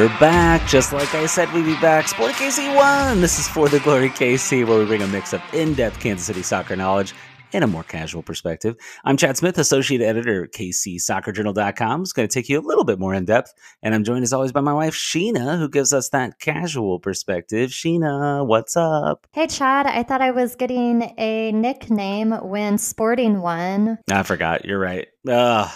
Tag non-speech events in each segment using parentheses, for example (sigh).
we're back. Just like I said, we'd be back. Sporting KC 1. This is For the Glory KC, where we bring a mix of in depth Kansas City soccer knowledge and a more casual perspective. I'm Chad Smith, Associate Editor at KCSoccerJournal.com. It's going to take you a little bit more in depth. And I'm joined as always by my wife, Sheena, who gives us that casual perspective. Sheena, what's up? Hey, Chad. I thought I was getting a nickname when Sporting won. I forgot. You're right. Ugh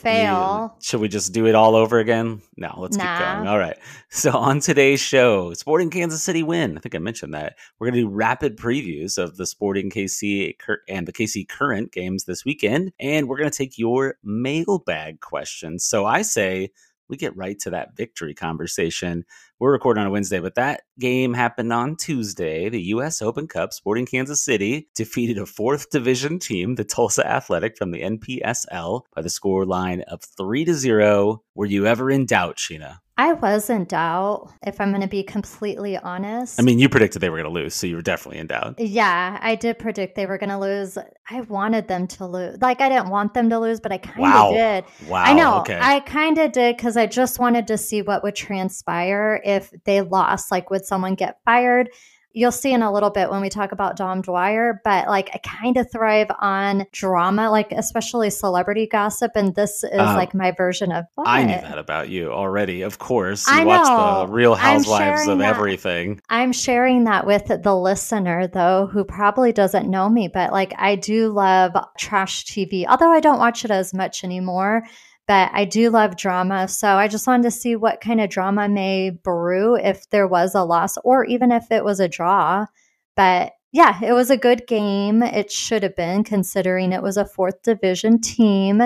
fail. Should we just do it all over again? No, let's nah. keep going. All right. So on today's show, Sporting Kansas City win. I think I mentioned that. We're going to do rapid previews of the Sporting KC and the KC Current games this weekend, and we're going to take your mailbag questions. So I say we get right to that victory conversation. We're recording on a Wednesday, but that game happened on Tuesday. The U.S. Open Cup, Sporting Kansas City (laughs) defeated a fourth division team, the Tulsa Athletic from the NPSL, by the score line of three to zero. Were you ever in doubt, Sheena? I was in doubt, if I'm going to be completely honest. I mean, you predicted they were going to lose, so you were definitely in doubt. Yeah, I did predict they were going to lose. I wanted them to lose. Like, I didn't want them to lose, but I kind of wow. did. Wow. I know. Okay. I kind of did because I just wanted to see what would transpire if they lost. Like, would someone get fired? You'll see in a little bit when we talk about Dom Dwyer, but like I kind of thrive on drama, like especially celebrity gossip. And this is uh, like my version of what? I knew that about you already. Of course. You I watch know. the real housewives of that. everything. I'm sharing that with the listener though, who probably doesn't know me, but like I do love trash TV, although I don't watch it as much anymore but I do love drama. So I just wanted to see what kind of drama may brew if there was a loss or even if it was a draw. But yeah, it was a good game. It should have been considering it was a fourth division team.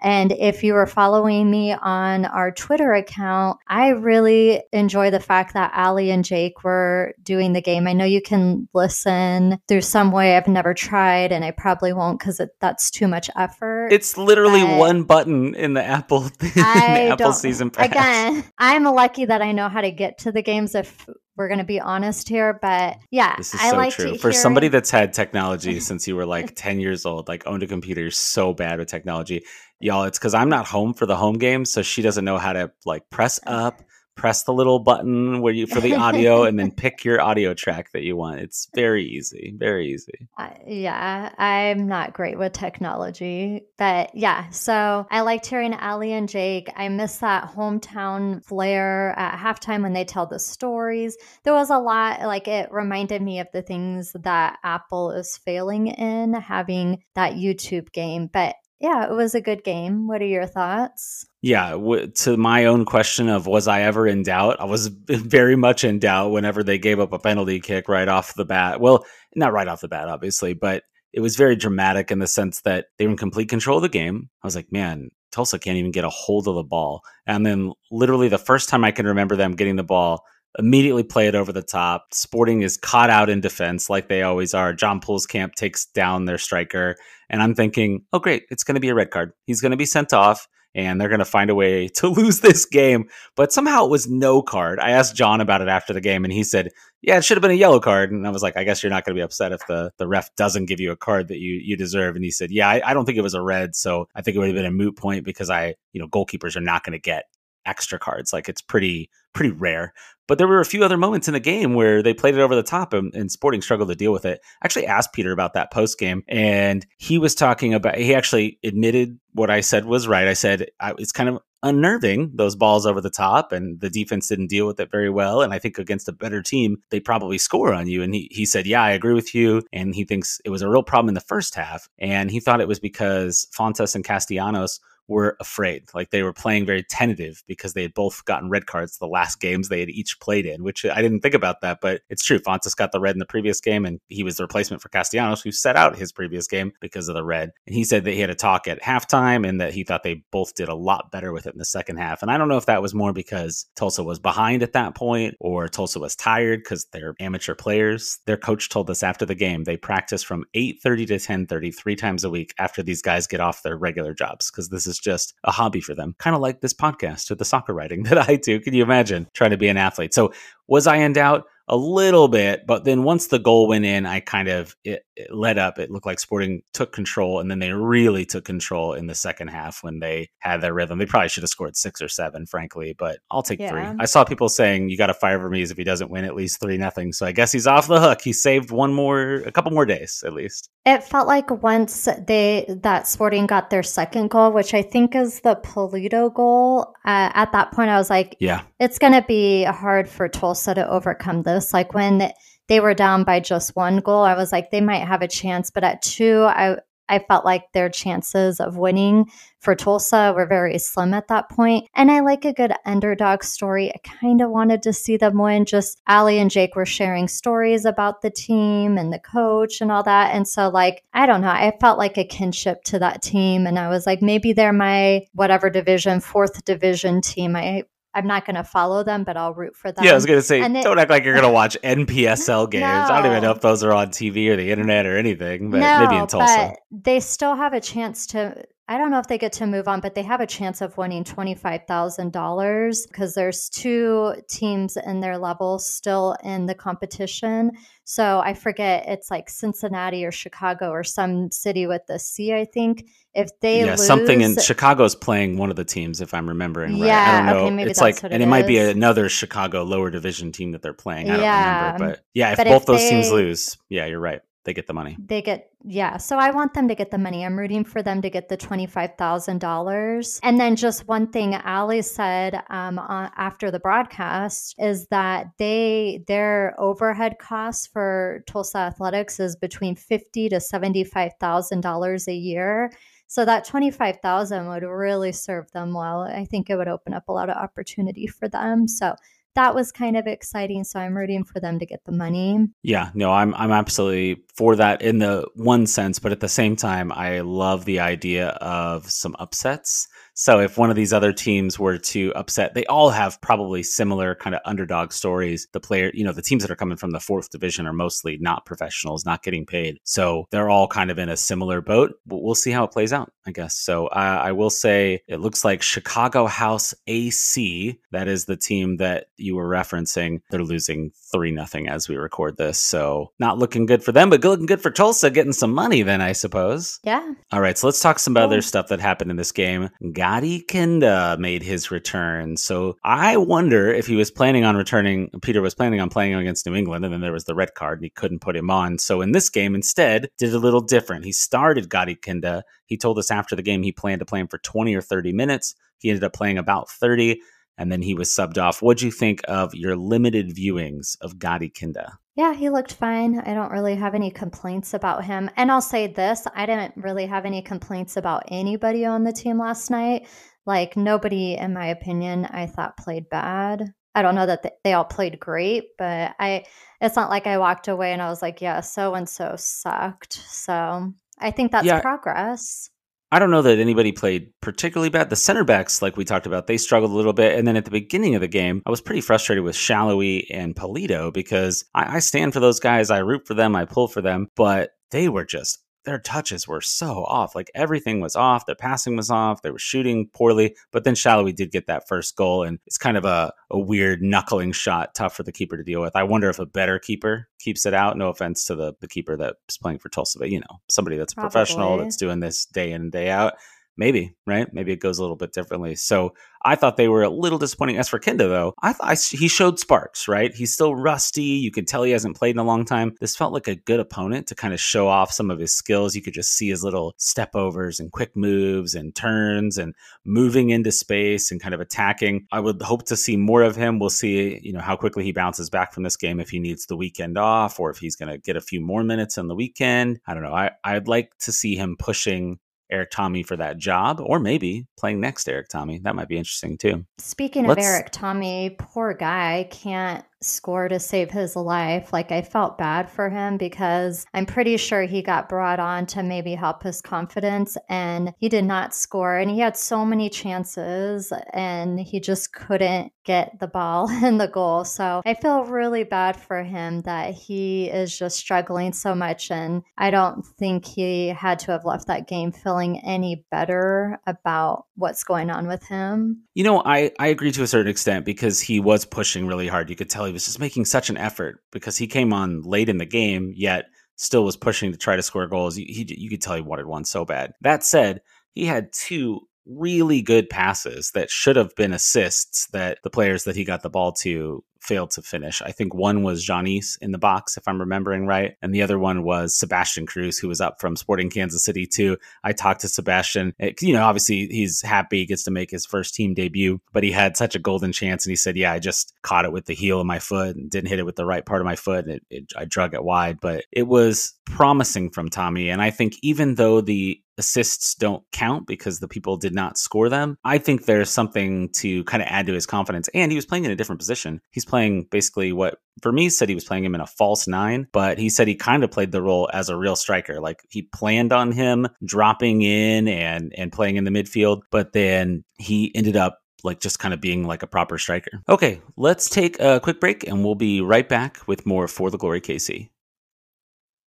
And if you were following me on our Twitter account, I really enjoy the fact that Ali and Jake were doing the game. I know you can listen through some way I've never tried, and I probably won't because that's too much effort. It's literally one button in the Apple (laughs) in the Apple season pass. Again, I'm lucky that I know how to get to the games if we're going to be honest here but yeah this is I so like true for somebody that's had (laughs) technology since you were like 10 years old like owned a computer so bad with technology y'all it's because i'm not home for the home games so she doesn't know how to like press up press the little button where you for the audio and then (laughs) pick your audio track that you want. It's very easy, very easy. Uh, yeah, I'm not great with technology, but yeah. So I liked hearing Ali and Jake. I miss that hometown flair at halftime when they tell the stories. There was a lot like it reminded me of the things that Apple is failing in having that YouTube game, but yeah, it was a good game. What are your thoughts? Yeah, w- to my own question of was I ever in doubt? I was (laughs) very much in doubt whenever they gave up a penalty kick right off the bat. Well, not right off the bat, obviously, but it was very dramatic in the sense that they were in complete control of the game. I was like, man, Tulsa can't even get a hold of the ball. And then literally the first time I can remember them getting the ball, immediately play it over the top. Sporting is caught out in defense like they always are. John Pulskamp takes down their striker. And I'm thinking, oh, great, it's going to be a red card. He's going to be sent off and they're going to find a way (laughs) to lose this game. But somehow it was no card. I asked John about it after the game and he said, yeah, it should have been a yellow card. And I was like, I guess you're not going to be upset if the, the ref doesn't give you a card that you, you deserve. And he said, yeah, I, I don't think it was a red. So I think it would have been a moot point because I, you know, goalkeepers are not going to get extra cards. Like it's pretty pretty rare. But there were a few other moments in the game where they played it over the top and, and Sporting struggled to deal with it. I actually asked Peter about that post game, and he was talking about, he actually admitted what I said was right. I said I, it's kind of unnerving, those balls over the top, and the defense didn't deal with it very well. And I think against a better team, they probably score on you. And he, he said, Yeah, I agree with you. And he thinks it was a real problem in the first half. And he thought it was because Fontas and Castellanos were afraid. Like they were playing very tentative because they had both gotten red cards the last games they had each played in, which I didn't think about that, but it's true. Fontas got the red in the previous game and he was the replacement for Castellanos, who set out his previous game because of the red. And he said that he had a talk at halftime and that he thought they both did a lot better with it in the second half. And I don't know if that was more because Tulsa was behind at that point or Tulsa was tired because they're amateur players. Their coach told us after the game they practice from 8:30 to 10:30 three times a week after these guys get off their regular jobs because this is is just a hobby for them, kind of like this podcast or the soccer writing (laughs) that I do. Can you imagine trying to be an athlete? So, was I in doubt? A little bit, but then once the goal went in, I kind of it, it led up. It looked like Sporting took control, and then they really took control in the second half when they had their rhythm. They probably should have scored six or seven, frankly, but I'll take yeah. three. I saw people saying you got to fire Vermes if he doesn't win at least three nothing. So I guess he's off the hook. He saved one more, a couple more days at least. It felt like once they that Sporting got their second goal, which I think is the Pulido goal. Uh, at that point, I was like, "Yeah, it's going to be hard for Tulsa to overcome this." Like when they were down by just one goal, I was like, they might have a chance, but at two, I I felt like their chances of winning for Tulsa were very slim at that point. And I like a good underdog story. I kind of wanted to see them win. Just Ali and Jake were sharing stories about the team and the coach and all that. And so, like, I don't know, I felt like a kinship to that team. And I was like, maybe they're my whatever division, fourth division team. I I'm not going to follow them, but I'll root for them. Yeah, I was going to say, and don't it, act like you're going to watch NPSL (laughs) games. No. I don't even know if those are on TV or the internet or anything, but no, maybe in Tulsa. But they still have a chance to. I don't know if they get to move on, but they have a chance of winning $25,000 because there's two teams in their level still in the competition. So I forget, it's like Cincinnati or Chicago or some city with the C, I think if they yeah lose, something in Chicago's playing one of the teams if I'm remembering right. Yeah, I don't know. Okay, maybe it's like and it, it might be another Chicago lower division team that they're playing. I don't yeah. remember, but yeah, if but both if those they, teams lose, yeah, you're right. They get the money. They get yeah. So I want them to get the money. I'm rooting for them to get the twenty five thousand dollars. And then just one thing Ali said um, uh, after the broadcast is that they their overhead costs for Tulsa Athletics is between fifty to seventy five thousand dollars a year. So that 25,000 would really serve them well. I think it would open up a lot of opportunity for them. So that was kind of exciting. So I'm rooting for them to get the money. Yeah, no, I'm I'm absolutely for that in the one sense, but at the same time, I love the idea of some upsets. So if one of these other teams were to upset, they all have probably similar kind of underdog stories. The player, you know, the teams that are coming from the fourth division are mostly not professionals, not getting paid. So they're all kind of in a similar boat. But we'll see how it plays out, I guess. So uh, I will say it looks like Chicago House AC, that is the team that you were referencing. They're losing three nothing as we record this. So not looking good for them, but looking good for Tulsa getting some money then, I suppose. Yeah. All right. So let's talk some other stuff that happened in this game. Gadi Kinda made his return. So I wonder if he was planning on returning. Peter was planning on playing against New England, and then there was the red card, and he couldn't put him on. So in this game, instead, did a little different. He started Gadi Kinda. He told us after the game he planned to play him for 20 or 30 minutes. He ended up playing about 30 and then he was subbed off. What'd you think of your limited viewings of Gadi Kinda? Yeah, he looked fine. I don't really have any complaints about him. And I'll say this I didn't really have any complaints about anybody on the team last night. Like, nobody, in my opinion, I thought played bad. I don't know that they all played great, but I it's not like I walked away and I was like, yeah, so and so sucked. So I think that's yeah. progress. I don't know that anybody played particularly bad. The center backs, like we talked about, they struggled a little bit. And then at the beginning of the game, I was pretty frustrated with Salloi and Pulido because I, I stand for those guys. I root for them. I pull for them. But they were just their touches were so off. Like everything was off. Their passing was off. They were shooting poorly. But then Salloi did get that first goal, and it's kind of a, a weird knuckling shot, tough for the keeper to deal with. I wonder if a better keeper keeps it out. No offense to the, the keeper that's playing for Tulsa, but you know, somebody that's a Probably. professional that's doing this day in and day out maybe right? Maybe it goes a little bit differently. So i thought they were a little disappointing. As for kinda though i thought he showed sparks right? He's still rusty. You can tell he hasn't played in a long time. This felt like a good opponent to kind of show off some of his skills. You could just see his little step overs and quick moves and turns and moving into space and kind of attacking. I would hope to see more of him. We'll see you know how quickly he bounces back from this game if he needs the weekend off or if he's going to get a few more minutes on the weekend. I don't know. I, i'd like to see him pushing Erik Thommy for that job, or maybe playing next Eric Thommy. That might be interesting too. Speaking Let's, of Eric Thommy, poor guy can't score to save his life. Like I felt bad for him because I'm pretty sure he got brought on to maybe help his confidence and he did not score and he had so many chances and he just couldn't get the ball (laughs) in the goal. So I feel really bad for him that he is just struggling so much and I don't think he had to have left that game feeling any better about what's going on with him. You know, I I agree to a certain extent because he was pushing really hard. You could tell he was just making such an effort because he came on late in the game, yet still was pushing to try to score goals. He, he you could tell he wanted one so bad. That said, he had two really good passes that should have been assists that the players that he got the ball to failed to finish. I think one was Janice in the box, if I'm remembering right. And the other one was Sebastian Cruz, who was up from Sporting Kansas City, too. I talked to Sebastian. It, you know, obviously he's happy, he gets to make his first team debut, but he had such a golden chance. And he said, Yeah, I just caught it with the heel of my foot and didn't hit it with the right part of my foot. And it, it, I drug it wide, but it was promising from Thommy. And I think even though the assists don't count because the people did not score them. I think there's something to kind of add to his confidence. And he was playing in a different position. He's playing basically what Vermes said he was playing him in a false nine, but he said he kind of played the role as a real striker. Like he planned on him dropping in and and playing in the midfield, but then he ended up like just kind of being like a proper striker. Okay, let's take a quick break and we'll be right back with more for the glory KC.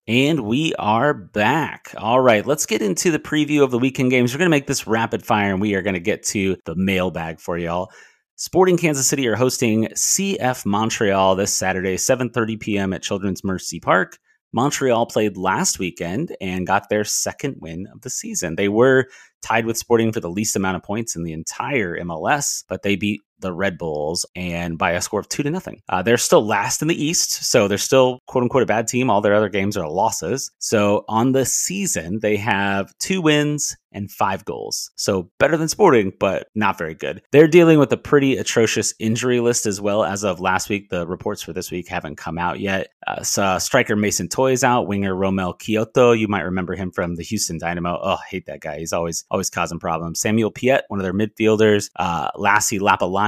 And we are back. All right, let's get into the preview of the weekend games. We're going to make this rapid fire and we are going to get to the mailbag for y'all. Sporting Kansas City are hosting CF Montreal this Saturday, 7:30 p.m. at Children's Mercy Park. Montreal played last weekend and got their second win of the season. They were tied with Sporting for the least amount of points in the entire MLS, but they beat the Red Bulls and by a score of two to nothing. Uh, they're still last in the East, so they're still quote unquote a bad team. All their other games are losses. So on the season, they have two wins and five goals. So better than Sporting, but not very good. They're dealing with a pretty atrocious injury list as well. As of last week, the reports for this week haven't come out yet. Uh, so striker Mason Toye's out, winger Romel Quioto. You might remember him from the Houston Dynamo. Oh, I hate that guy. He's always always causing problems. Samuel Piette, one of their midfielders. Uh, Lassi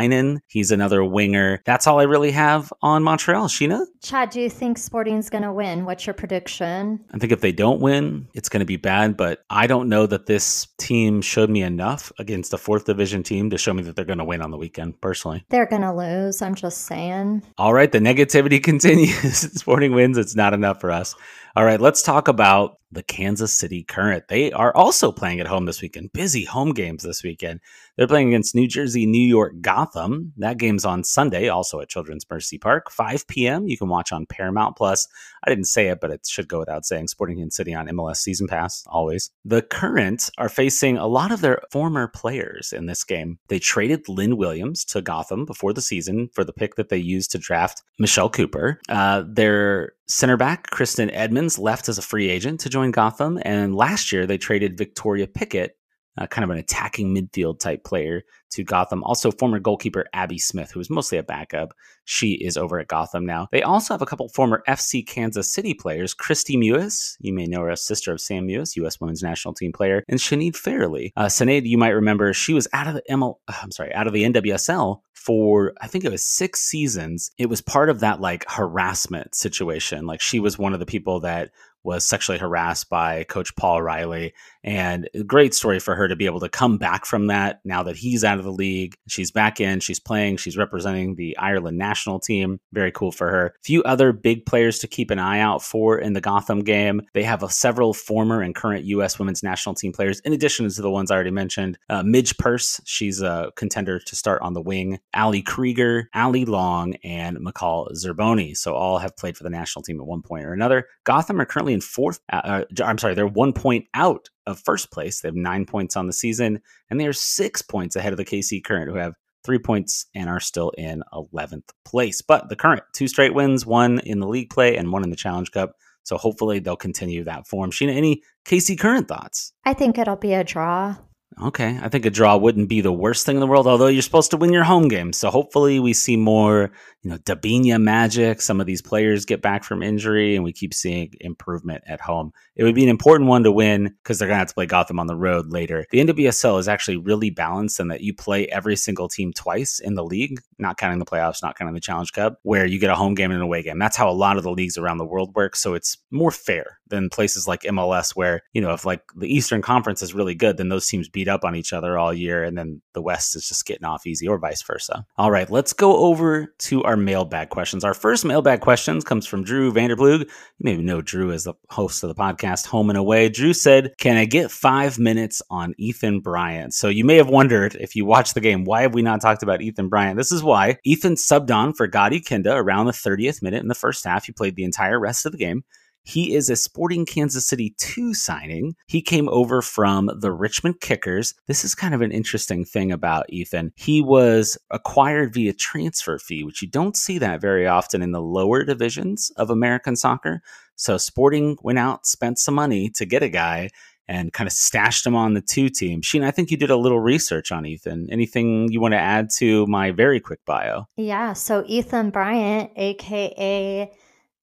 Lappalainen, he's another winger. That's all I really have on Montreal. Sheena? Chad, do you think Sporting's going to win? What's your prediction? I think if they don't win, it's going to be bad, but I don't know that this team showed me enough against a fourth division team to show me that they're going to win on the weekend, personally. They're going to lose. I'm just saying. All right, the negativity (laughs) continues. Sporting wins. It's not enough for us. All right, let's talk about the Kansas City Current. They are also playing at home this weekend. Busy home games this weekend. They're playing against New Jersey, New York, Gotham. That game's on Sunday, also at Children's Mercy Park, 5 p.m. You can watch on Paramount Plus. I didn't say it, but it should go without saying. Sporting Kansas City on MLS Season Pass, always. The Current are facing a lot of their former players in this game. They traded Lynn Williams to Gotham before the season for the pick that they used to draft Michelle Cooper. Uh, their center back, Kristen Edmonds, left as a free agent to join Gotham. And last year, they traded Victoria Pickett uh, kind of an attacking midfield type player to Gotham. Also, former goalkeeper Abby Smith, who was mostly a backup. She is over at Gotham now. They also have a couple former FC Kansas City players. Kristie Mewis, you may know her as sister of Sam Mewis, U.S. Women's National Team player, and Sinead Farrelly. Uh, Sinead, you might remember, she was out of the ML, uh, I'm sorry, out of the NWSL for I think it was six seasons. It was part of that like harassment situation. Like she was one of the people that was sexually harassed by Coach Paul Riley. And great story for her to be able to come back from that now that he's out of the league. She's back in, she's playing, she's representing the Ireland national team. Very cool for her. A few other big players to keep an eye out for in the Gotham game. They have a, several former and current U.S. women's national team players, in addition to the ones I already mentioned. Uh, Midge Purce, she's a contender to start on the wing. Ali Krieger, Allie Long, and McCall Zerboni. So all have played for the national team at one point or another. Gotham are currently in fourth. Uh, uh, I'm sorry, they're one point out of first place. They have nine points on the season, and they are six points ahead of the KC Current, who have three points and are still in 11th place. But the Current, two straight wins, one in the league play and one in the Challenge Cup. So hopefully they'll continue that form. Sheena, any KC Current thoughts? I think it'll be a draw. Okay, I think a draw wouldn't be the worst thing in the world, although you're supposed to win your home game. So hopefully we see more, you know, Debinha magic. Some of these players get back from injury and we keep seeing improvement at home. It would be an important one to win because they're to have to play Gotham on the road later. The NWSL is actually really balanced in that you play every single team twice in the league, not counting the playoffs, not counting the Challenge Cup, where you get a home game and an away game. That's how a lot of the leagues around the world work. So it's more fair than places like MLS where, you know, if like the Eastern Conference is really good, then those teams beat up on each other all year and then the West is just getting off easy or vice versa. All right, let's go over to our mailbag questions. Our first mailbag questions comes from Drew Vanderplug. You may know Drew as the host of the podcast Home and Away. Drew said, Can I get five minutes on Ethan Bryant? So you may have wondered if you watched the game, why have we not talked about Ethan Bryant? This is why. Ethan subbed on for Gadi Kinda around the 30th minute in the first half. He played the entire rest of the game. He is a Sporting Kansas City 2 signing. He came over from the Richmond Kickers. This is kind of an interesting thing about Ethan. He was acquired via transfer fee, which you don't see that very often in the lower divisions of American soccer. So Sporting went out, spent some money to get a guy and kind of stashed him on the two team. Sheen, I think you did a little research on Ethan. Anything you want to add to my very quick bio? Yeah. So Ethan Bryant, aka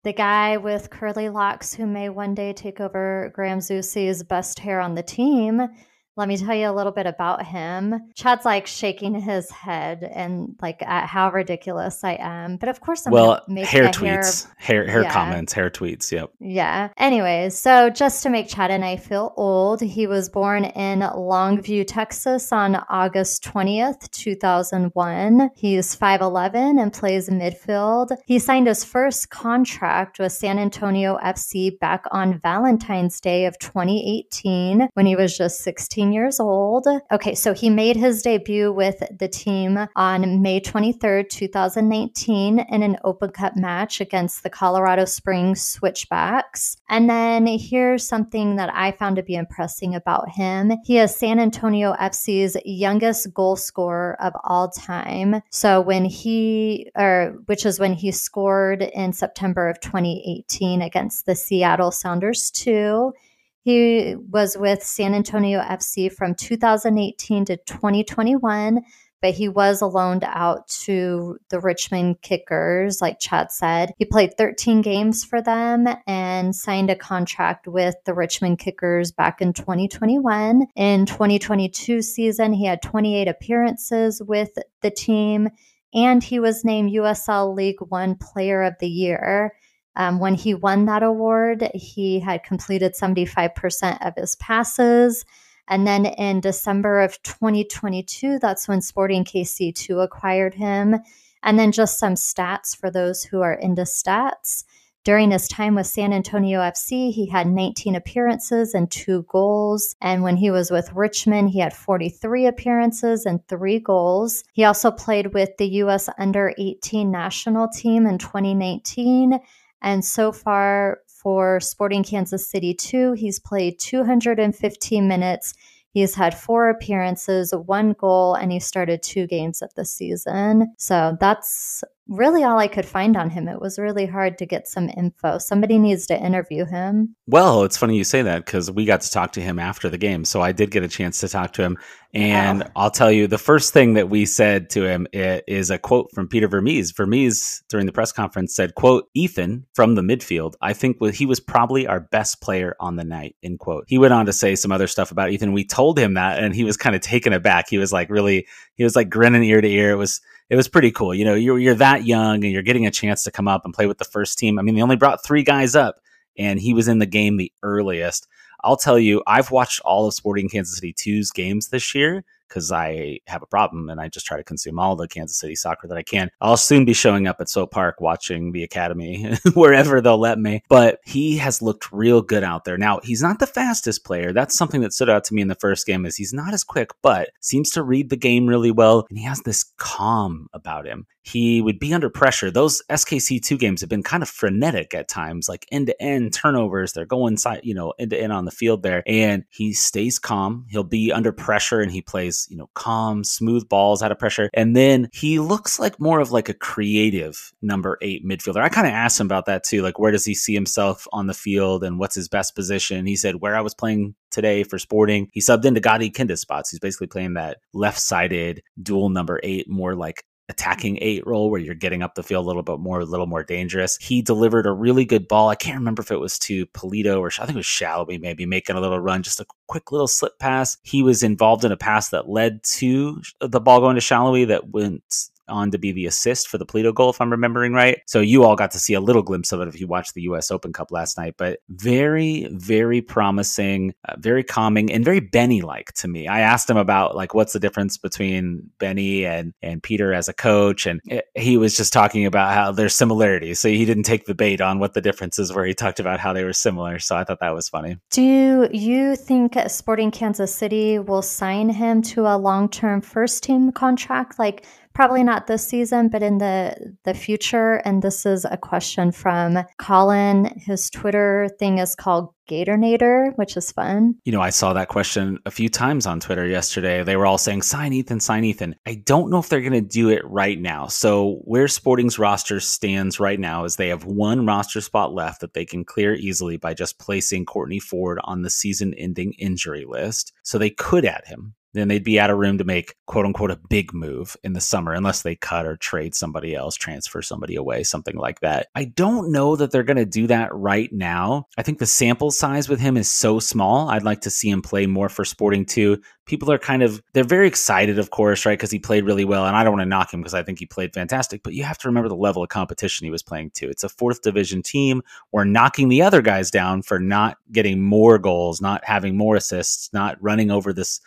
the guy with curly locks who may one day take over Graham Zusi's best hair on the team let me tell you a little bit about him. Chad's like shaking his head and like at how ridiculous I am. But of course, I'm well, hair tweets, hair hair, hair yeah. comments, hair tweets. Yep. Yeah. Anyways, so just to make Chad and I feel old, he was born in Longview, Texas on August 20th, 2001. He's 5'11 and plays midfield. He signed his first contract with San Antonio FC back on Valentine's Day of 2018 when he was just 16 years old. Okay, so he made his debut with the team on May 23rd, 2019, in an Open Cup match against the Colorado Springs Switchbacks. And then here's something that I found to be impressive about him. He is San Antonio FC's youngest goal scorer of all time. So when he, or which is when he scored in September of 2018 against the Seattle Sounders 2. He was with San Antonio FC from 2018 to 2021, but he was loaned out to the Richmond Kickers, like Chad said. He played 13 games for them and signed a contract with the Richmond Kickers back in 2021. In 2022 season, he had 28 appearances with the team and he was named USL League One Player of the Year. Um, when he won that award, he had completed 75% of his passes. And then in December of 2022, that's when Sporting KC2 acquired him. And then just some stats for those who are into stats. During his time with San Antonio FC, he had 19 appearances and two goals. And when he was with Richmond, he had 43 appearances and three goals. He also played with the U.S. under 18 national team in 2019 and so far for Sporting Kansas City 2, he's played 215 minutes. He's had four appearances, one goal, and he started two games of the season. So that's really all I could find on him. It was really hard to get some info. Somebody needs to interview him. Well, it's funny you say that because we got to talk to him after the game. So I did get a chance to talk to him. And wow. I'll tell you, the first thing that we said to him is a quote from Peter Vermes. Vermes, during the press conference, said, quote, Ethan from the midfield, I think he was probably our best player on the night, end quote. He went on to say some other stuff about Ethan. We told him that, and he was kind of taken aback. He was like really, he was like grinning ear to ear. It was, it was pretty cool. You know, you're you're that young and you're getting a chance to come up and play with the first team. I mean, they only brought three guys up, and he was in the game the earliest. I'll tell you, I've watched all of Sporting Kansas City 2's games this year because I have a problem and I just try to consume all the Kansas City soccer that I can. I'll soon be showing up at Swope Park watching the academy (laughs) wherever they'll let me. But he has looked real good out there. Now, he's not the fastest player. That's something that stood out to me in the first game is he's not as quick, but seems to read the game really well and he has this calm about him he would be under pressure. Those SKC2 games have been kind of frenetic at times, like end to end turnovers. They're going side, you know, end to end on the field there. And he stays calm. He'll be under pressure and he plays, you know, calm, smooth balls out of pressure. And then he looks like more of like a creative number eight midfielder. I kind of asked him about that too. Like, where does he see himself on the field and what's his best position? He said, where I was playing today for Sporting. He subbed into Gadi Kinda spots. He's basically playing that left sided dual number eight, more like attacking eight role where you're getting up the field a little bit more, a little more dangerous. He delivered a really good ball. I can't remember if it was to Pulido or I think it was Shalhoub maybe making a little run, just a quick little slip pass. He was involved in a pass that led to uh, the ball going to Shalhoub that went on to be the assist for the Pulido goal, if I'm remembering right. So you all got to see a little glimpse of it if you watched the U.S. Open Cup last night. But very, very promising, uh, very calming, and very Benny like to me. I asked him about like what's the difference between Benny and and Peter as a coach, and it, he was just talking about how there's similarities. So he didn't take the bait on what the differences were. He talked about how they were similar. So I thought that was funny. Do you think Sporting Kansas City will sign him to a long term first team contract? Like probably not this season, but in the the future. And this is a question from Colin. His Twitter thing is called Gatornator, which is fun. You know, I saw that question a few times on Twitter yesterday. They were all saying, sign Ethan, sign Ethan. I don't know if they're going to do it right now. So, where Sporting's roster stands right now is they have one roster spot left that they can clear easily by just placing Courtney Ford on the season ending injury list. So, they could add him then they'd be out of room to make quote unquote a big move in the summer unless they cut or trade somebody else, transfer somebody away, something like that. I don't know that they're going to do that right now. I think the sample size with him is so small. I'd like to see him play more for Sporting too. People are kind of they're very excited, of course, right? Because he played really well, and I don't want to knock him because I think he played fantastic. But you have to remember the level of competition he was playing to. It's a fourth division team. We're knocking the other guys down for not getting more goals, not having more assists, not running over this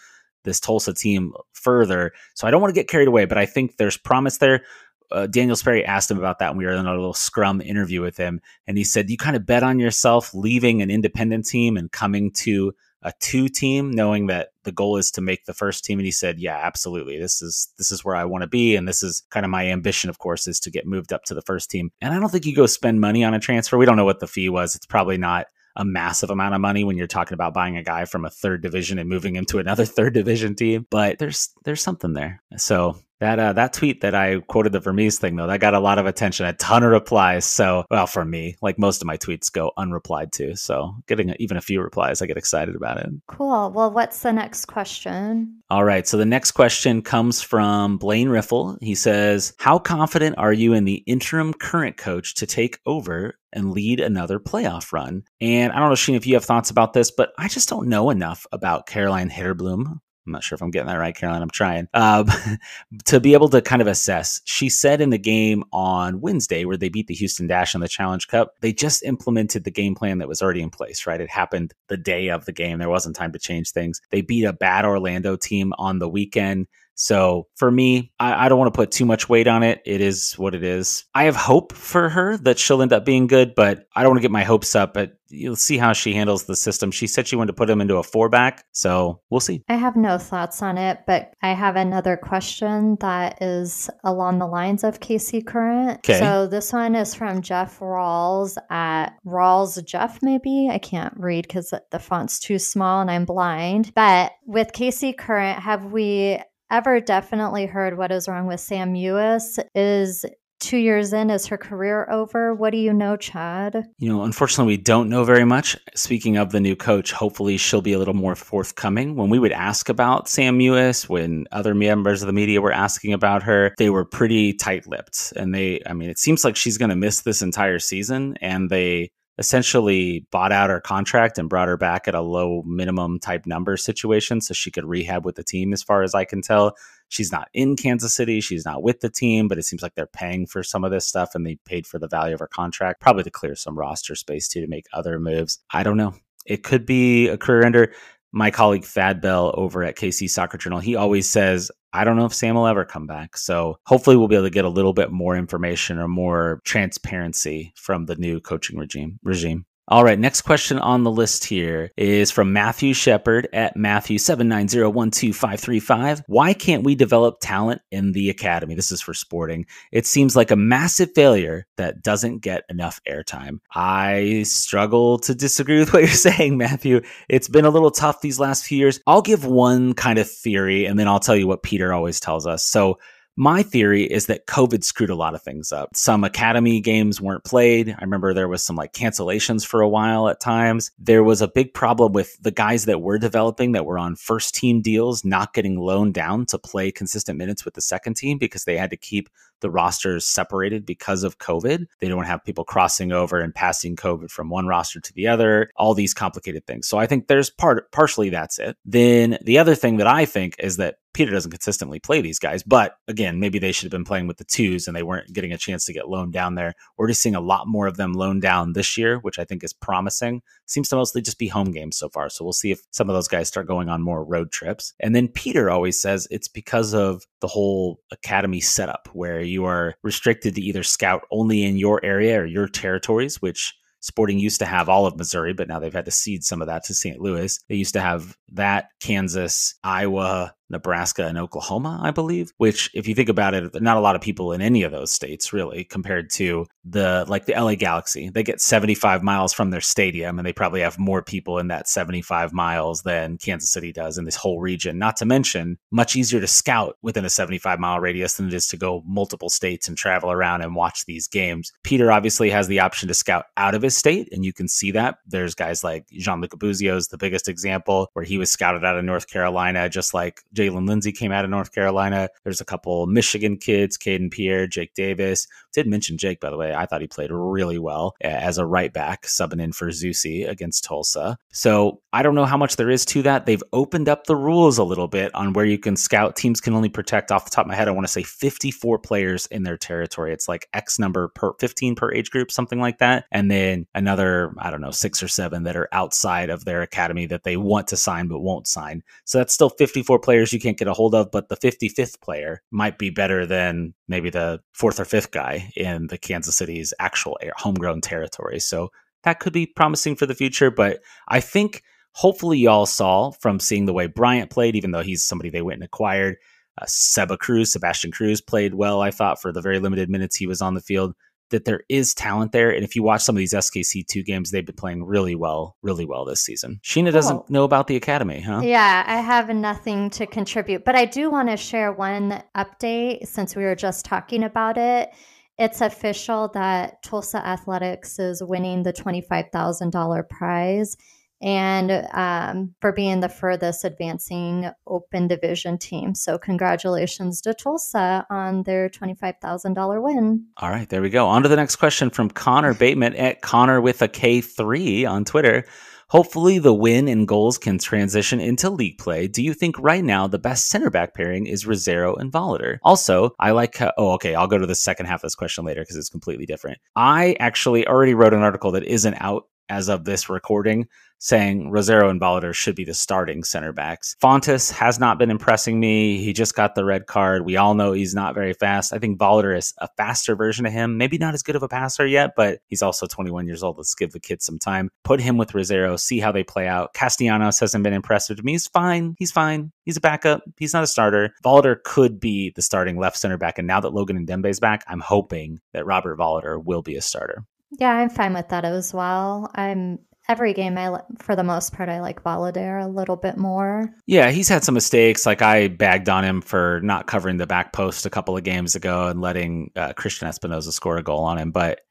this Tulsa team further. So I don't want to get carried away, but I think there's promise there. Uh, Daniel Sperry asked him about that when we were in a little scrum interview with him, and he said, "You kind of bet on yourself leaving an independent team and coming to a two team, knowing that the goal is to make the first team." And he said, "Yeah, absolutely. This is this is where I want to be, and this is kind of my ambition. Of course, is to get moved up to the first team. And I don't think you go spend money on a transfer. We don't know what the fee was. It's probably not." A massive amount of money when you're talking about buying a guy from a third division and moving him to another (laughs) third division team. But there's there's something there. So that uh, that tweet that I quoted the Vermes thing though that got a lot of attention, a ton of replies. So well, for me, like most of my tweets go unreplied to. So getting a, even a few replies, I get excited about it. Cool. Well, what's the next question? All right. So the next question comes from Blaine Riffle. He says, "How confident are you in the interim current coach to take over and lead another playoff run?" And I don't know, Sheen, if you have thoughts about this, but I just don't know enough about Caroline Hitterbloom I'm not sure if I'm getting that right, Caroline. I'm trying uh, (laughs) to be able to kind of assess. She said in the game on Wednesday, where they beat the Houston Dash in the Challenge Cup, they just implemented the game plan that was already in place, right? It happened the day of the game. There wasn't time to change things. They beat a bad Orlando team on the weekend. So for me, I, I, don't want to put too much weight on it. It is what it is. I have hope for her that she'll end up being good, but I don't want to get my hopes up. But you'll see how she handles the system. She said she wanted to put him into a four back, so we'll see. I have no thoughts on it, but I have another question that is along the lines of KC Current. Okay. So this one is from Jeff Rawls at Rawls Jeff, maybe I can't read because the font's too small and I'm blind. But with KC Current, have we ever definitely heard what is wrong with Sam Mewis is two years in is her career over? What do you know chad? You know unfortunately we don't know very much. Speaking of the new coach hopefully she'll be a little more forthcoming. When we would ask about sam mewis when other members of the media were asking about her they were pretty tight-lipped. And they i mean it seems like she's going to miss this entire season and they essentially bought out her contract and brought her back at a low minimum type number situation so she could rehab with the team as far as I can tell. She's not in Kansas City, she's not with the team, but it seems like they're paying for some of this stuff and they paid for the value of her contract, probably to clear some roster space too to make other moves. I don't know. It could be a career ender my colleague Thad Bell over at KC Soccer Journal, he always says, I don't know if Sam will ever come back. So hopefully we'll be able to get a little bit more information or more transparency from the new coaching regime regime. All right, next question on the list here is from Matthew Shepard at Matthew 790-12535. Why can't we develop talent in the academy? This is for sporting. It seems like a massive failure that doesn't get enough airtime. I struggle to disagree (laughs) with what you're saying, Matthew. It's been a little tough these last few years. I'll give one kind of theory and then I'll tell you what Peter always tells us. So my theory is that COVID screwed a lot of things up. Some academy games weren't played. I remember there was some like cancellations for a while at times. There was a big problem with the guys that were developing that were on first team deals not getting loaned down to play consistent minutes with the second team because they had to keep the rosters separated because of COVID. They don't have people crossing over and passing COVID from one roster to the other, all these complicated things. So I think there's part partially that's it. Then the other thing that I think is that Peter doesn't consistently play these guys, but again, maybe they should have been playing with the twos and they weren't getting a chance to get loaned down there. We're just seeing a lot more of them loaned down this year, which I think is promising. Seems to mostly just be home games so far. So we'll see if some of those guys start going on more road trips. And then Peter always says it's because of the whole academy setup where you are restricted to either scout only in your area or your territories, which Sporting used to have all of Missouri, but now they've had to cede some of that to St. Louis. They used to have that, Kansas, Iowa, Nebraska and Oklahoma, I believe, which if you think about it, not a lot of people in any of those states really compared to the like the LA Galaxy. They get 75 miles from their stadium and they probably have more people in that 75 miles than Kansas City does in this whole region. Not to mention, much easier to scout within a 75 mile radius than it is to go multiple states and travel around and watch these games. Peter obviously has the option to scout out of his state and you can see that. There's guys like Gianluca Busio is the biggest example where he was scouted out of North Carolina just like Jaylin Lindsey came out of North Carolina. There's a couple Michigan kids, Kayden Pierre, Jake Davis. Did mention Jake, by the way. I thought he played really well as a right back, subbing in for Zusi against Tulsa. So I don't know how much there is to that. They've opened up the rules a little bit on where you can scout. Teams can only protect off the top of my head. I want to say 54 players in their territory. It's like X number per 15 per age group, something like that. And then another, I don't know, six or seven that are outside of their academy that they want to sign but won't sign. So that's still 54 players you can't get a hold of, but the 55th player might be better than maybe the fourth or fifth guy in the Kansas City's actual homegrown territory. So that could be promising for the future. But I think hopefully y'all saw from seeing the way Bryant played, even though he's somebody they went and acquired. Uh, Seba Cruz, Sebastian Cruz played well, I thought, for the very limited minutes he was on the field that there is talent there. And if you watch some of these SKC2 games, they've been playing really well, really well this season. Sheena oh. doesn't oh. know about the academy, huh? Yeah, I have nothing to contribute, but I do want to share one update since we were just talking about it. It's official that Tulsa Athletics is winning the $25,000 prize and um, for being the furthest advancing open division team. So, congratulations to Tulsa on their $25,000 win. All right, there we go. On to the next question from Connor Bateman at Connor with a K3 on Twitter. Hopefully, the win and goals can transition into league play. Do you think right now the best center back pairing is Rosero and Voloder? Also, I like, oh, okay, I'll go to the second half of this question later because it's completely different. I actually already wrote an article that isn't out as of this recording saying Rosero and Voloder should be the starting center backs. Fontàs has not been impressing me. He just got the red card. We all know he's not very fast. I think Voloder is a faster version of him. Maybe not as good of a passer yet, but he's also 21 years old. Let's give the kid some time. Put him with Rosero, see how they play out. Castellanos hasn't been impressive to me. He's fine. He's fine. He's a backup. He's not a starter. Voloder could be the starting left center back. And now that Logan Ndenbe is back, I'm hoping that Robert Voloder will be a starter. Yeah, I'm fine with that as well. I'm every game I for the most part I like Voloder a little bit more. Yeah, he's had some mistakes. Like I bagged on him for not covering the back post a couple of games ago and letting uh, Cristian Espinoza score a goal on him, but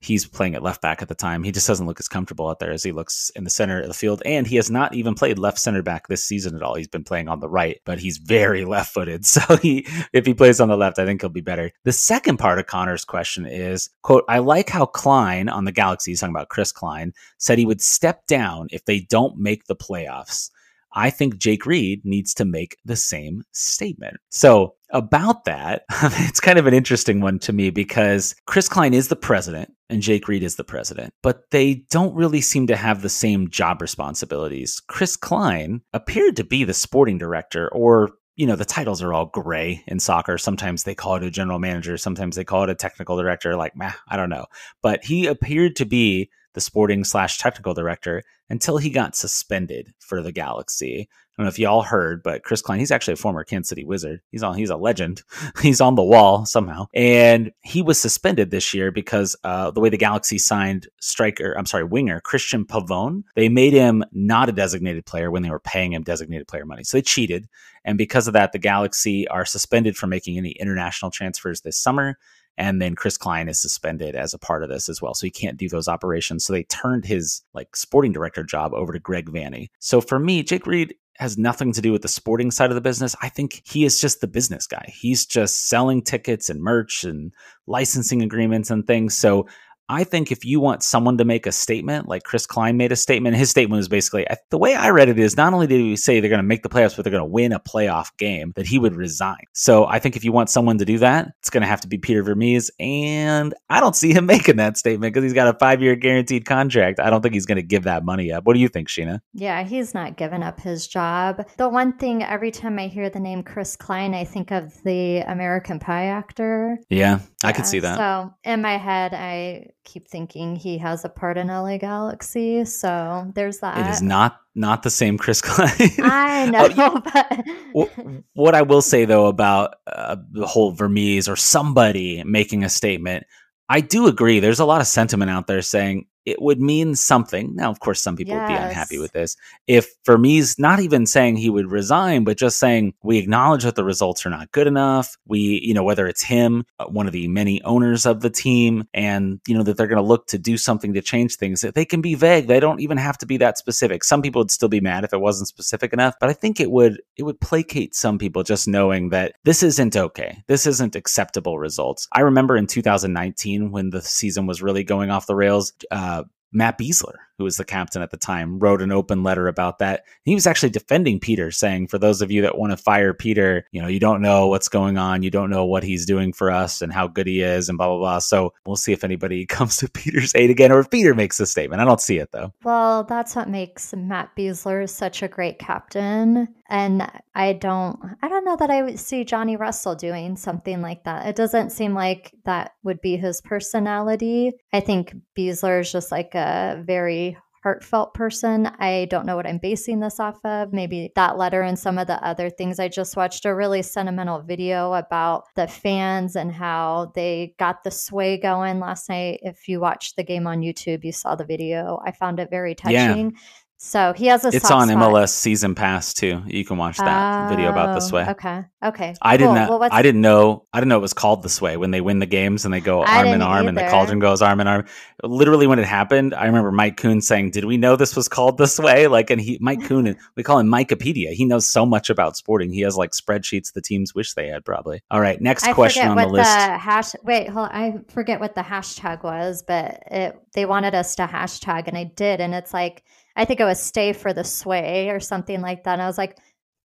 he's playing at left back at the time. He just doesn't look as comfortable out there as he looks in the center of the field. And he has not even played left center back this season at all. He's been playing on the right, but he's very (laughs) left footed. So he, if he plays on the left, I think he'll be better. The second part of Connor's question is, quote, I like how Klein on the Galaxy, he's talking about Chris Klein, said he would step down if they don't make the playoffs. I think Jake Reid needs to make the same statement. So, about that, (laughs) it's kind of an interesting one to me because Chris Klein is the president and Jake Reid is the president, but they don't really seem to have the same job responsibilities. Chris Klein appeared to be the sporting director or you know, the titles are all gray in soccer. Sometimes they call it a general manager, sometimes they call it a technical director. Like, meh, I don't know. But he appeared to be the sporting slash technical director until he got suspended for the Galaxy. I don't know if y'all heard, but Chris Klein, he's actually a former Kansas City Wizard. He's on, he's a legend. (laughs) he's on the wall somehow. And he was suspended this year because uh, the way the Galaxy signed striker, I'm sorry, winger Cristian Pavón, they made him not a designated player when they were paying him designated player money. So they cheated. And because of that, the Galaxy are suspended from making any international transfers this summer. And then Chris Klein is suspended as a part of this as well. So he can't do those operations. So they turned his like sporting director job over to Greg Vanney. So for me, Jake Reid has nothing to do with the sporting side of the business. I think he is just the business guy. He's just selling tickets and merch and licensing agreements and things. So I think if you want someone to make a statement, like Chris Klein made a statement, his statement was basically the way I read it is not only did he say they're going to make the playoffs, but they're going to win a playoff game, that he would resign. So I think if you want someone to do that, it's going to have to be Peter Vermes. And I don't see him (laughs) making that statement because he's got a five year guaranteed contract. I don't think he's going to give that money up. What do you think, Sheena? Yeah, he's not giving up his job. The one thing every time I hear the name Chris Klein, I think of the American Pie actor. Yeah, I could see that. So in my head, I keep thinking he has a part in LA Galaxy. So there's that. It is not not the same Chris (laughs) Klein. I know. (laughs) oh, what, what, I will say though about uh, the whole Vermes or somebody making a statement, I do agree. There's a lot of sentiment out there saying it would mean something. Now, of course, some people yes. would be unhappy with this. If Vermes not even saying he would resign, but just saying we acknowledge that the results are not good enough. We, you know, whether it's him, uh, one of the many owners of the team, and you know that they're going to look to do something to change things. That they can be vague. They don't even have to be that specific. Some people would still be mad if it wasn't specific enough, but I think it would it would placate some people just knowing that this isn't okay. This isn't acceptable results. I remember in 2019 when the season was really going off the rails. Uh, Matt Besler, who was the captain at the time, wrote an open letter about that. He was actually defending Peter, saying, for those of you that want to fire Peter, you know, you don't know what's going on. You don't know what he's doing for us and how good he is and blah, blah, blah. So we'll see if anybody (laughs) comes to Peter's aid again or if Peter makes a statement. I don't see it though. Well, that's what makes Matt Besler such a great captain. And I don't, I don't know that I would see Johnny Russell doing something like that. It doesn't seem like that would be his personality. I think Besler is just like a very heartfelt person. I don't know what I'm basing this off of. Maybe that letter and some of the other things. I just watched a really sentimental video about the fans and how they got the sway going last night. If you watched the game on YouTube, you saw the video. I found it very touching. Yeah. So he has a. It's on spot. MLS Season Pass too. You can watch that oh, video about the sway. Oh, okay. Okay. I cool. didn't. Well, I didn't know. I didn't know it was called the sway when they win the games and they go I arm in arm either. and the cauldron goes arm in arm. Literally, when it happened, I remember Mike Coon saying, "Did we know this was called this way?" Like, and he, Mike Coon, (laughs) we call him Mikepedia. He knows so much about sporting. He has like spreadsheets the teams wish they had. Probably. All right. Next I question on the list. The hash. Wait, hold. On. I forget what the hashtag was, but it they wanted us to hashtag, and I did, and it's like I think it was stay for the sway or something like that. And I was like,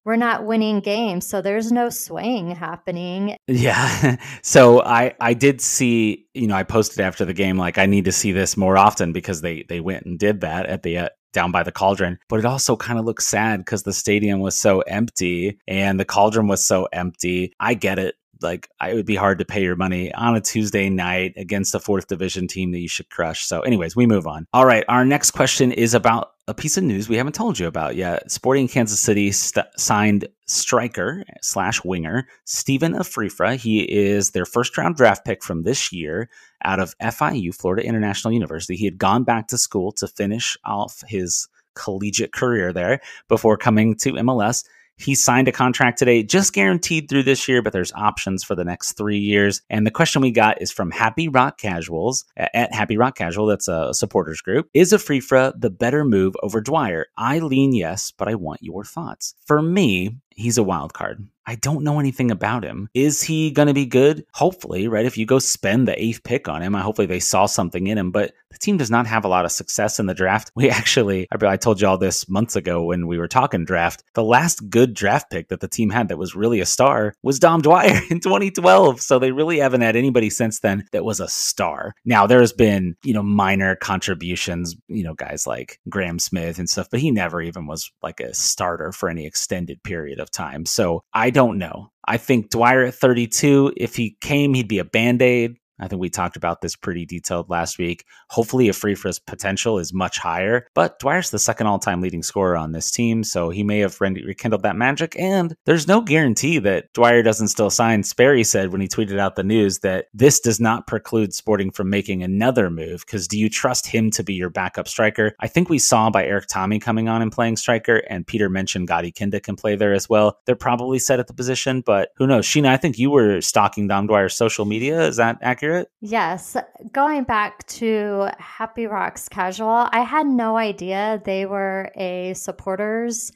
we're not winning games, so there's no swaying happening. Yeah. (laughs) So I I did see, you know, I posted after the game like I need to see this more often because they they went and did that at the uh, down by the cauldron. But it also kind of looks sad because the stadium was so empty and the cauldron was so empty. I get it like it would be hard to pay your money on a Tuesday night against a fourth division team that you should crush. So, anyways, we move on. All right, our next question is about a piece of news we haven't told you about yet. Sporting Kansas City st- signed striker slash winger Stephen Afrifa. He is their first round draft pick from this year out of FIU, Florida International University. He had gone back to school to finish off his collegiate career there before coming to MLS. He signed a contract today, just guaranteed through this year, but there's options for the next three years. And the question we got is from Happy Rock Casuals at Happy Rock Casual. That's a supporters group. Is Afrifa the better move over Dwyer? I lean yes, but I want your thoughts. For me, he's a wild card. I don't know anything about him. Is he going to be good? Hopefully, right? If you go spend the eighth pick on him, I hopefully they saw something in him. But the team does not have a lot of success in the draft. (laughs) We actually, I told you all this months ago when we were talking draft. The last good draft pick that the team had that was really a star was Dom Dwyer (laughs) in 2012. So they really haven't had anybody since then that was a star. Now there's been, you know, minor contributions, you know, guys like Graham Smith and stuff, but he never even was like a starter for any extended period of time. So I don't know. I think Dwyer at 32, if he came, he'd be a band aid. I think we talked about this pretty detailed last week. Hopefully, Afrifa's potential is much higher, but Dwyer's the second all time leading scorer on this team, so he may have rekindled that magic. And there's no guarantee that Dwyer doesn't still sign. Sperry said when he tweeted out the news that this does not preclude Sporting from making another move, because do you trust him to be your backup striker? I think we saw by Eric Thommy coming on and playing striker, and Peter mentioned Gadi Kinda can play there as well. They're probably set at the position, but who knows? Sheena, I think you were stalking Dom Dwyer's social media. Is that accurate? Yes. Going back to Happy Rocks Casual, I had no idea they were a supporters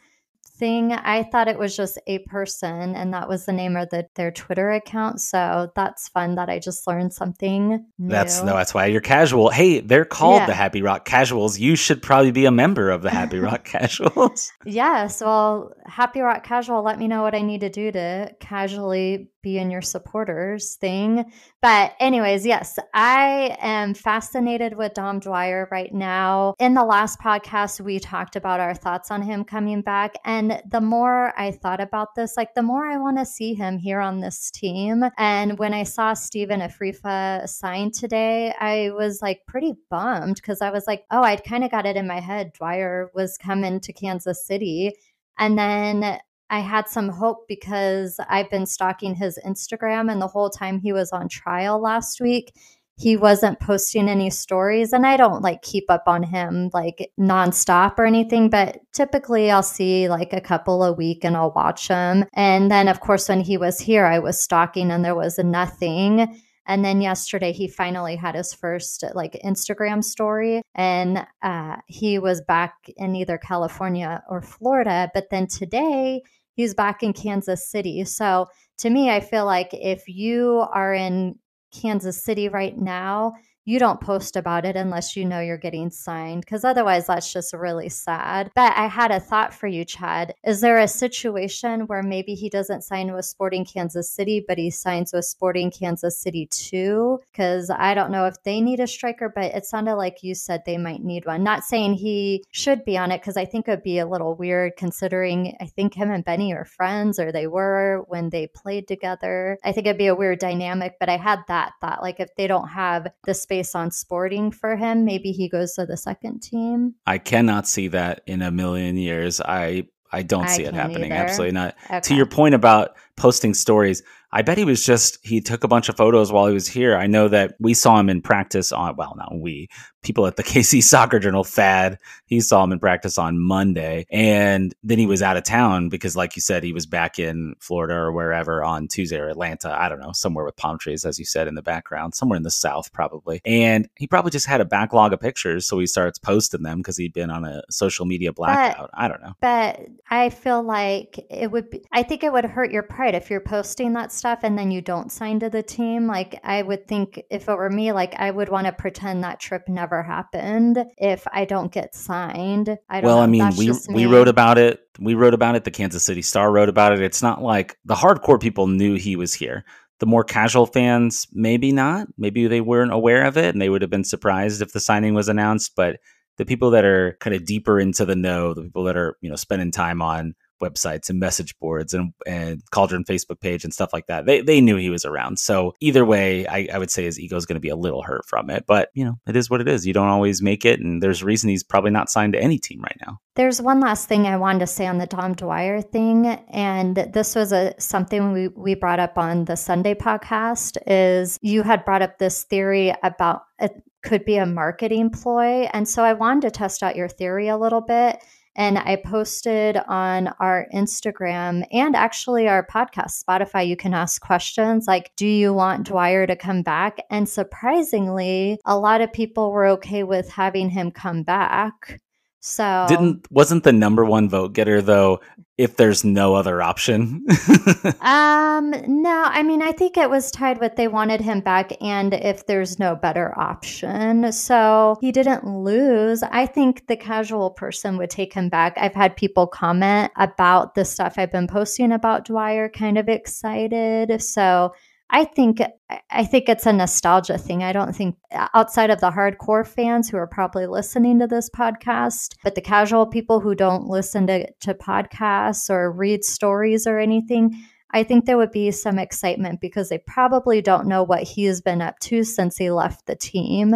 thing. I thought it was just a person, and that was the name of the, their Twitter account. So that's fun that I just learned something. New. That's no, that's why you're casual. Hey, they're called yeah. the Happy Rock Casuals. You should probably be a member of the Happy Rock (laughs) Casuals. (laughs) Yes. Well, Happy Rock Casual, let me know what I need to do to casually be in your supporters thing. But, anyways, yes, I am fascinated with Dom Dwyer right now. In the last podcast, we talked about our thoughts on him coming back. And the more I thought about this, like the more I want to see him here on this team. And when I saw Stephen Afrifa sign today, I was like pretty bummed because I was like, oh, I'd kind of got it in my head. Dwyer was coming to Kansas City. And then I had some hope because I've been stalking his Instagram, and the whole time he was on trial last week, he wasn't posting any stories. And I don't like keep up on him like nonstop or anything, but typically I'll see like a couple a week and I'll watch him. And then, of course, when he was here, I was stalking and there was nothing. And then yesterday, he finally had his first like Instagram story, and uh, he was back in either California or Florida. But then today, he's back in Kansas City. So to me, I feel like if you are in Kansas City right now, you don't post about it unless you know you're getting signed, because otherwise that's just really sad. But I had a thought for you, Chad. Is there a situation where maybe he doesn't sign with Sporting Kansas City, but he signs with Sporting Kansas City too? Because I don't know if they need a striker, but it sounded like you said they might need one. Not saying he should be on it, because I think it would be a little weird considering I think him and Benny are friends, or they were when they played together. I think it'd be a weird dynamic, but I had that thought like if they don't have the space on sporting for him. Maybe he goes to the second team. I cannot see that in a million years. I I don't I see it happening. Either. Absolutely not. Okay. To your point about posting stories, I bet he was just he took a bunch of photos while he was here. I know that we saw him in practice on well, not we, people at the (laughs) KC Soccer Journal Fad. He saw him in practice on Monday, and then he was out of town because, like you said, he was back in Florida or wherever on Tuesday or Atlanta. I don't know, somewhere with palm trees, as you said in the background, somewhere in the South probably. And he probably just had a backlog of pictures, so he starts posting them because he'd been on a social media blackout. But, I don't know, but I feel like it would. be I think it would hurt your pride if you're posting that stuff and then you don't sign to the team, like I would think if it were me, like I would want to pretend that trip never happened if I don't get signed. I well, know, I mean, we we wrote about it. We wrote about it. The Kansas City Star wrote about it. It's not like the hardcore people knew he was here. The more casual fans, maybe not. Maybe they weren't aware of it and they would have been surprised if the signing was announced. But the people that are kind of deeper into the know, the people that are, you know, spending time on websites and message boards and, and Cauldron Facebook page and stuff like that. They, they knew he was around. So either way, I, I would say his ego is going to be a little hurt from it. But, you know, it is what it is. You don't always make it. And there's a reason he's probably not signed to any team right now. There's one last thing I wanted to say on the Dom Dwyer thing. And this was a something we, we brought up on the Sunday podcast is you had brought up this theory about it could be a marketing ploy. And so I wanted to test out your theory a little bit and I posted on our Instagram and actually our podcast, Spotify. You can ask questions like, Do you want Dwyer to come back? And surprisingly, a lot of people were okay with having him come back. So didn't wasn't the number one vote getter though if there's no other option? (laughs) um no, I mean I think it was tied with they wanted him back and if there's no better option. So he didn't lose. I think the casual person would take him back. I've had people comment about the stuff I've been posting about Dwyer kind of excited. So I think I think it's a nostalgia thing. I don't think uh, outside of the hardcore fans who are probably listening to this podcast, but the casual people who don't listen to, to podcasts or read stories or anything, I think there would be some excitement because they probably don't know what he has been up to since he left the team.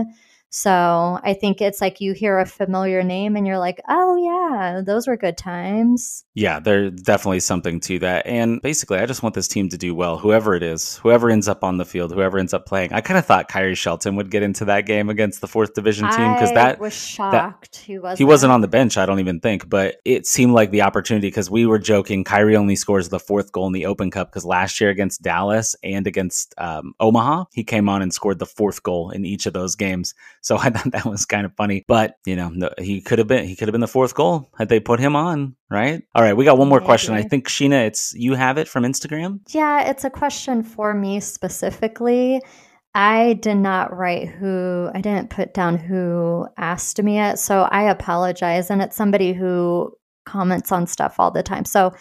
So I think it's like you hear a familiar name and you're like, oh, yeah, those were good times. Yeah, there's definitely something to that. And basically, I just want this team to do well, whoever it is, whoever ends up on the field, whoever ends up playing. I kind of thought Khiry Shelton would get into that game against the fourth division team because that was shocked. That, he, wasn't. he wasn't on the bench, I don't even think, but it seemed like the opportunity because we were joking. Khiry only scores the fourth goal in the Open Cup because last year against Dallas and against um, Omaha, he came on and scored the fourth goal in each of those games. So (laughs) I thought that was kind of funny. But you know, no, he could have been he could have been the fourth goal had they put him on, right? All right, we got one more Maybe. question. I think Sheena, it's you have it from Instagram. Yeah, it's a question for me specifically. I did not write who, I didn't put down who asked me it. So I apologize. And it's somebody who comments on stuff all the time. So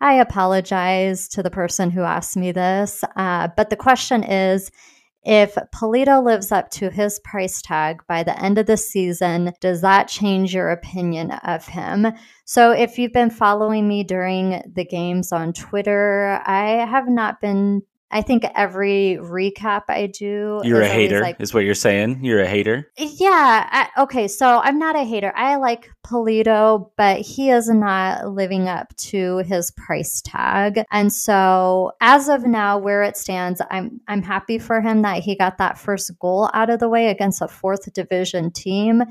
I apologize to the person who asked me this. Uh, but the question is if Pulido lives up to his price tag by the end of the season, does that change your opinion of him? So, if you've been following me during the games on Twitter, I have not been I think every recap I do, you're a hater, like, is what you're saying. You're a hater. Yeah. I, okay. So I'm not a hater. I like Pulido, but he is not living up to his price tag. And so as of now, where it stands, I'm I'm happy for him that he got that first goal out of the way against a fourth division team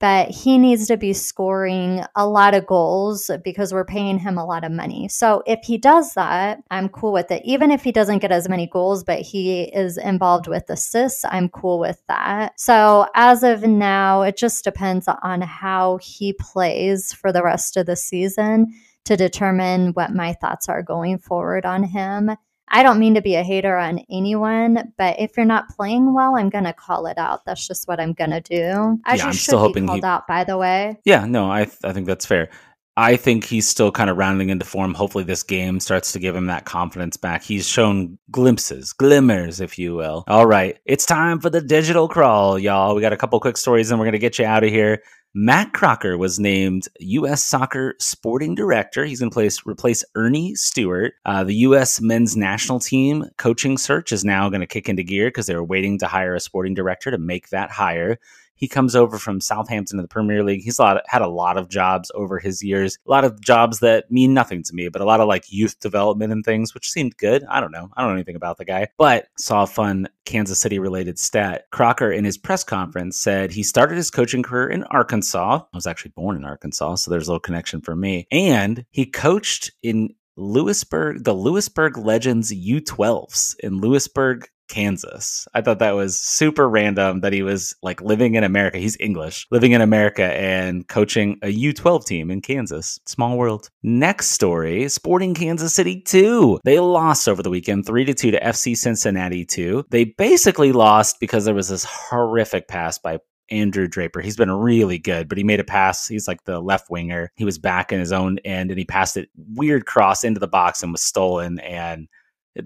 but he needs to be scoring a lot of goals because we're paying him a lot of money. So if he does that, I'm cool with it. Even if he doesn't get as many goals, but he is involved with assists, I'm cool with that. So as of now, it just depends on how he plays for the rest of the season to determine what my thoughts are going forward on him. I don't mean to be a hater on anyone, but if you're not playing well, I'm going to call it out. That's just what I'm going to do. As yeah, I'm still hoping called he... out, by the way. Yeah, no, I th- I think that's fair. I think he's still kind of rounding into form. Hopefully, this game starts to give him that confidence back. He's shown glimpses, glimmers, if you will. All right, it's time for the digital crawl, y'all. We got a couple quick stories, and we're gonna get you out of here. Matt Crocker was named U.S. Soccer Sporting Director. He's going to place, replace Earnie Stewart. Uh, the U.S. men's national team coaching search is now going to kick into gear because they were waiting to hire a sporting director to make that hire. He comes over from Southampton to the Premier League. He's a lot, had a lot of jobs over his years, a lot of jobs that mean nothing to me, but a lot of like youth development and things, which seemed good. I don't know. I don't know anything about the guy, but saw a fun Kansas City related stat. Crocker in his press conference said he started his coaching career in Arkansas. I was actually born in Arkansas, so there's a little connection for me. And he coached in Lewisburg, the Lewisburg Legends U12s in Lewisburg, Kansas. I thought that was super random that he was like living in America. He's English, living in America and coaching a U12 team in Kansas. Small world. Next story Sporting Kansas City 2. They lost over the weekend 3 to 2 to FC Cincinnati 2. They basically lost because there was this horrific pass by Andrew Draper. He's been really good, but he made a pass. He's like the left winger. He was back in his own end and he passed it weird cross into the box and was stolen. And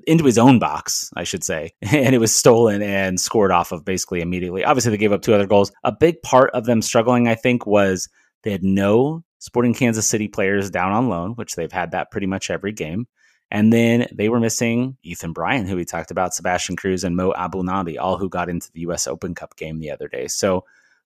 into his own box, I should say. (laughs) And it was stolen and scored off of basically immediately. Obviously, they gave up two other goals. A big part of them struggling, I think, was they had no Sporting Kansas City players down on loan, which they've had that pretty much every game. And then they were missing Ethan Bryant, who we talked about, Sebastian Cruz, and Mo Abunabi, all who got into the U.S. Open Cup game the other day. So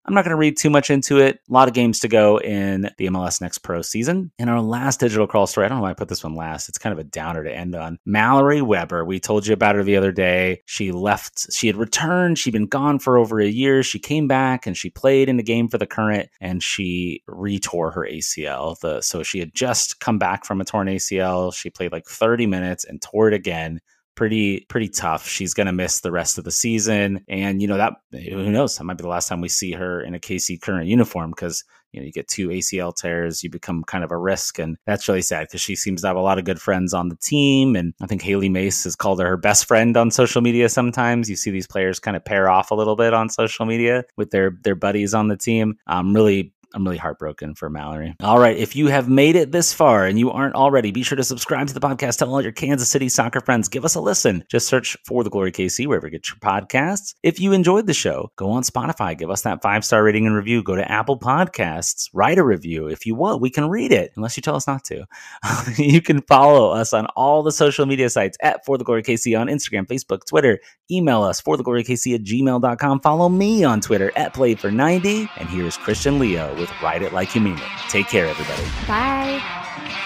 I'm not going to read too much into it. A lot of games to go in the MLS Next Pro season. In our last digital crawl story, I don't know why I put this one last. It's kind of a downer to end on. Mallory Weber, we told you about her the other day. She left, she had returned. She'd been gone for over a year. She came back and she played in the game for the current and she retore her ACL. The, so she had just come back from a torn ACL. She played like 30 minutes and tore it again pretty pretty tough. She's going to miss the rest of the season, and you know that who knows that might be the last time we see her in a KC current uniform because you know you get two ACL tears, you become kind of a risk, and that's really sad because she seems to have a lot of good friends on the team, and I think Hailie Mace has called her her best friend on social media. Sometimes you see these players kind of pair off a little bit on social media with their their buddies on the team. I'm really I'm really heartbroken for Mallory. All right. If you have made it this far and you aren't already, be sure to subscribe to the podcast. Tell all your Kansas City soccer friends. Give us a listen. Just search for the Glory KC wherever you get your podcasts. If you enjoyed the show, go on Spotify. Give us that five star rating and review. Go to Apple Podcasts. Write a review. If you want, we can read it, unless you tell us not to. (laughs) you can follow us on all the social media sites at For the Glory KC on Instagram, Facebook, Twitter. Email us for the glory KC at gmail.com. Follow me on Twitter at Play for 90. And here's Christian Leo with Ride It Like You Mean It. Take care, everybody. Bye.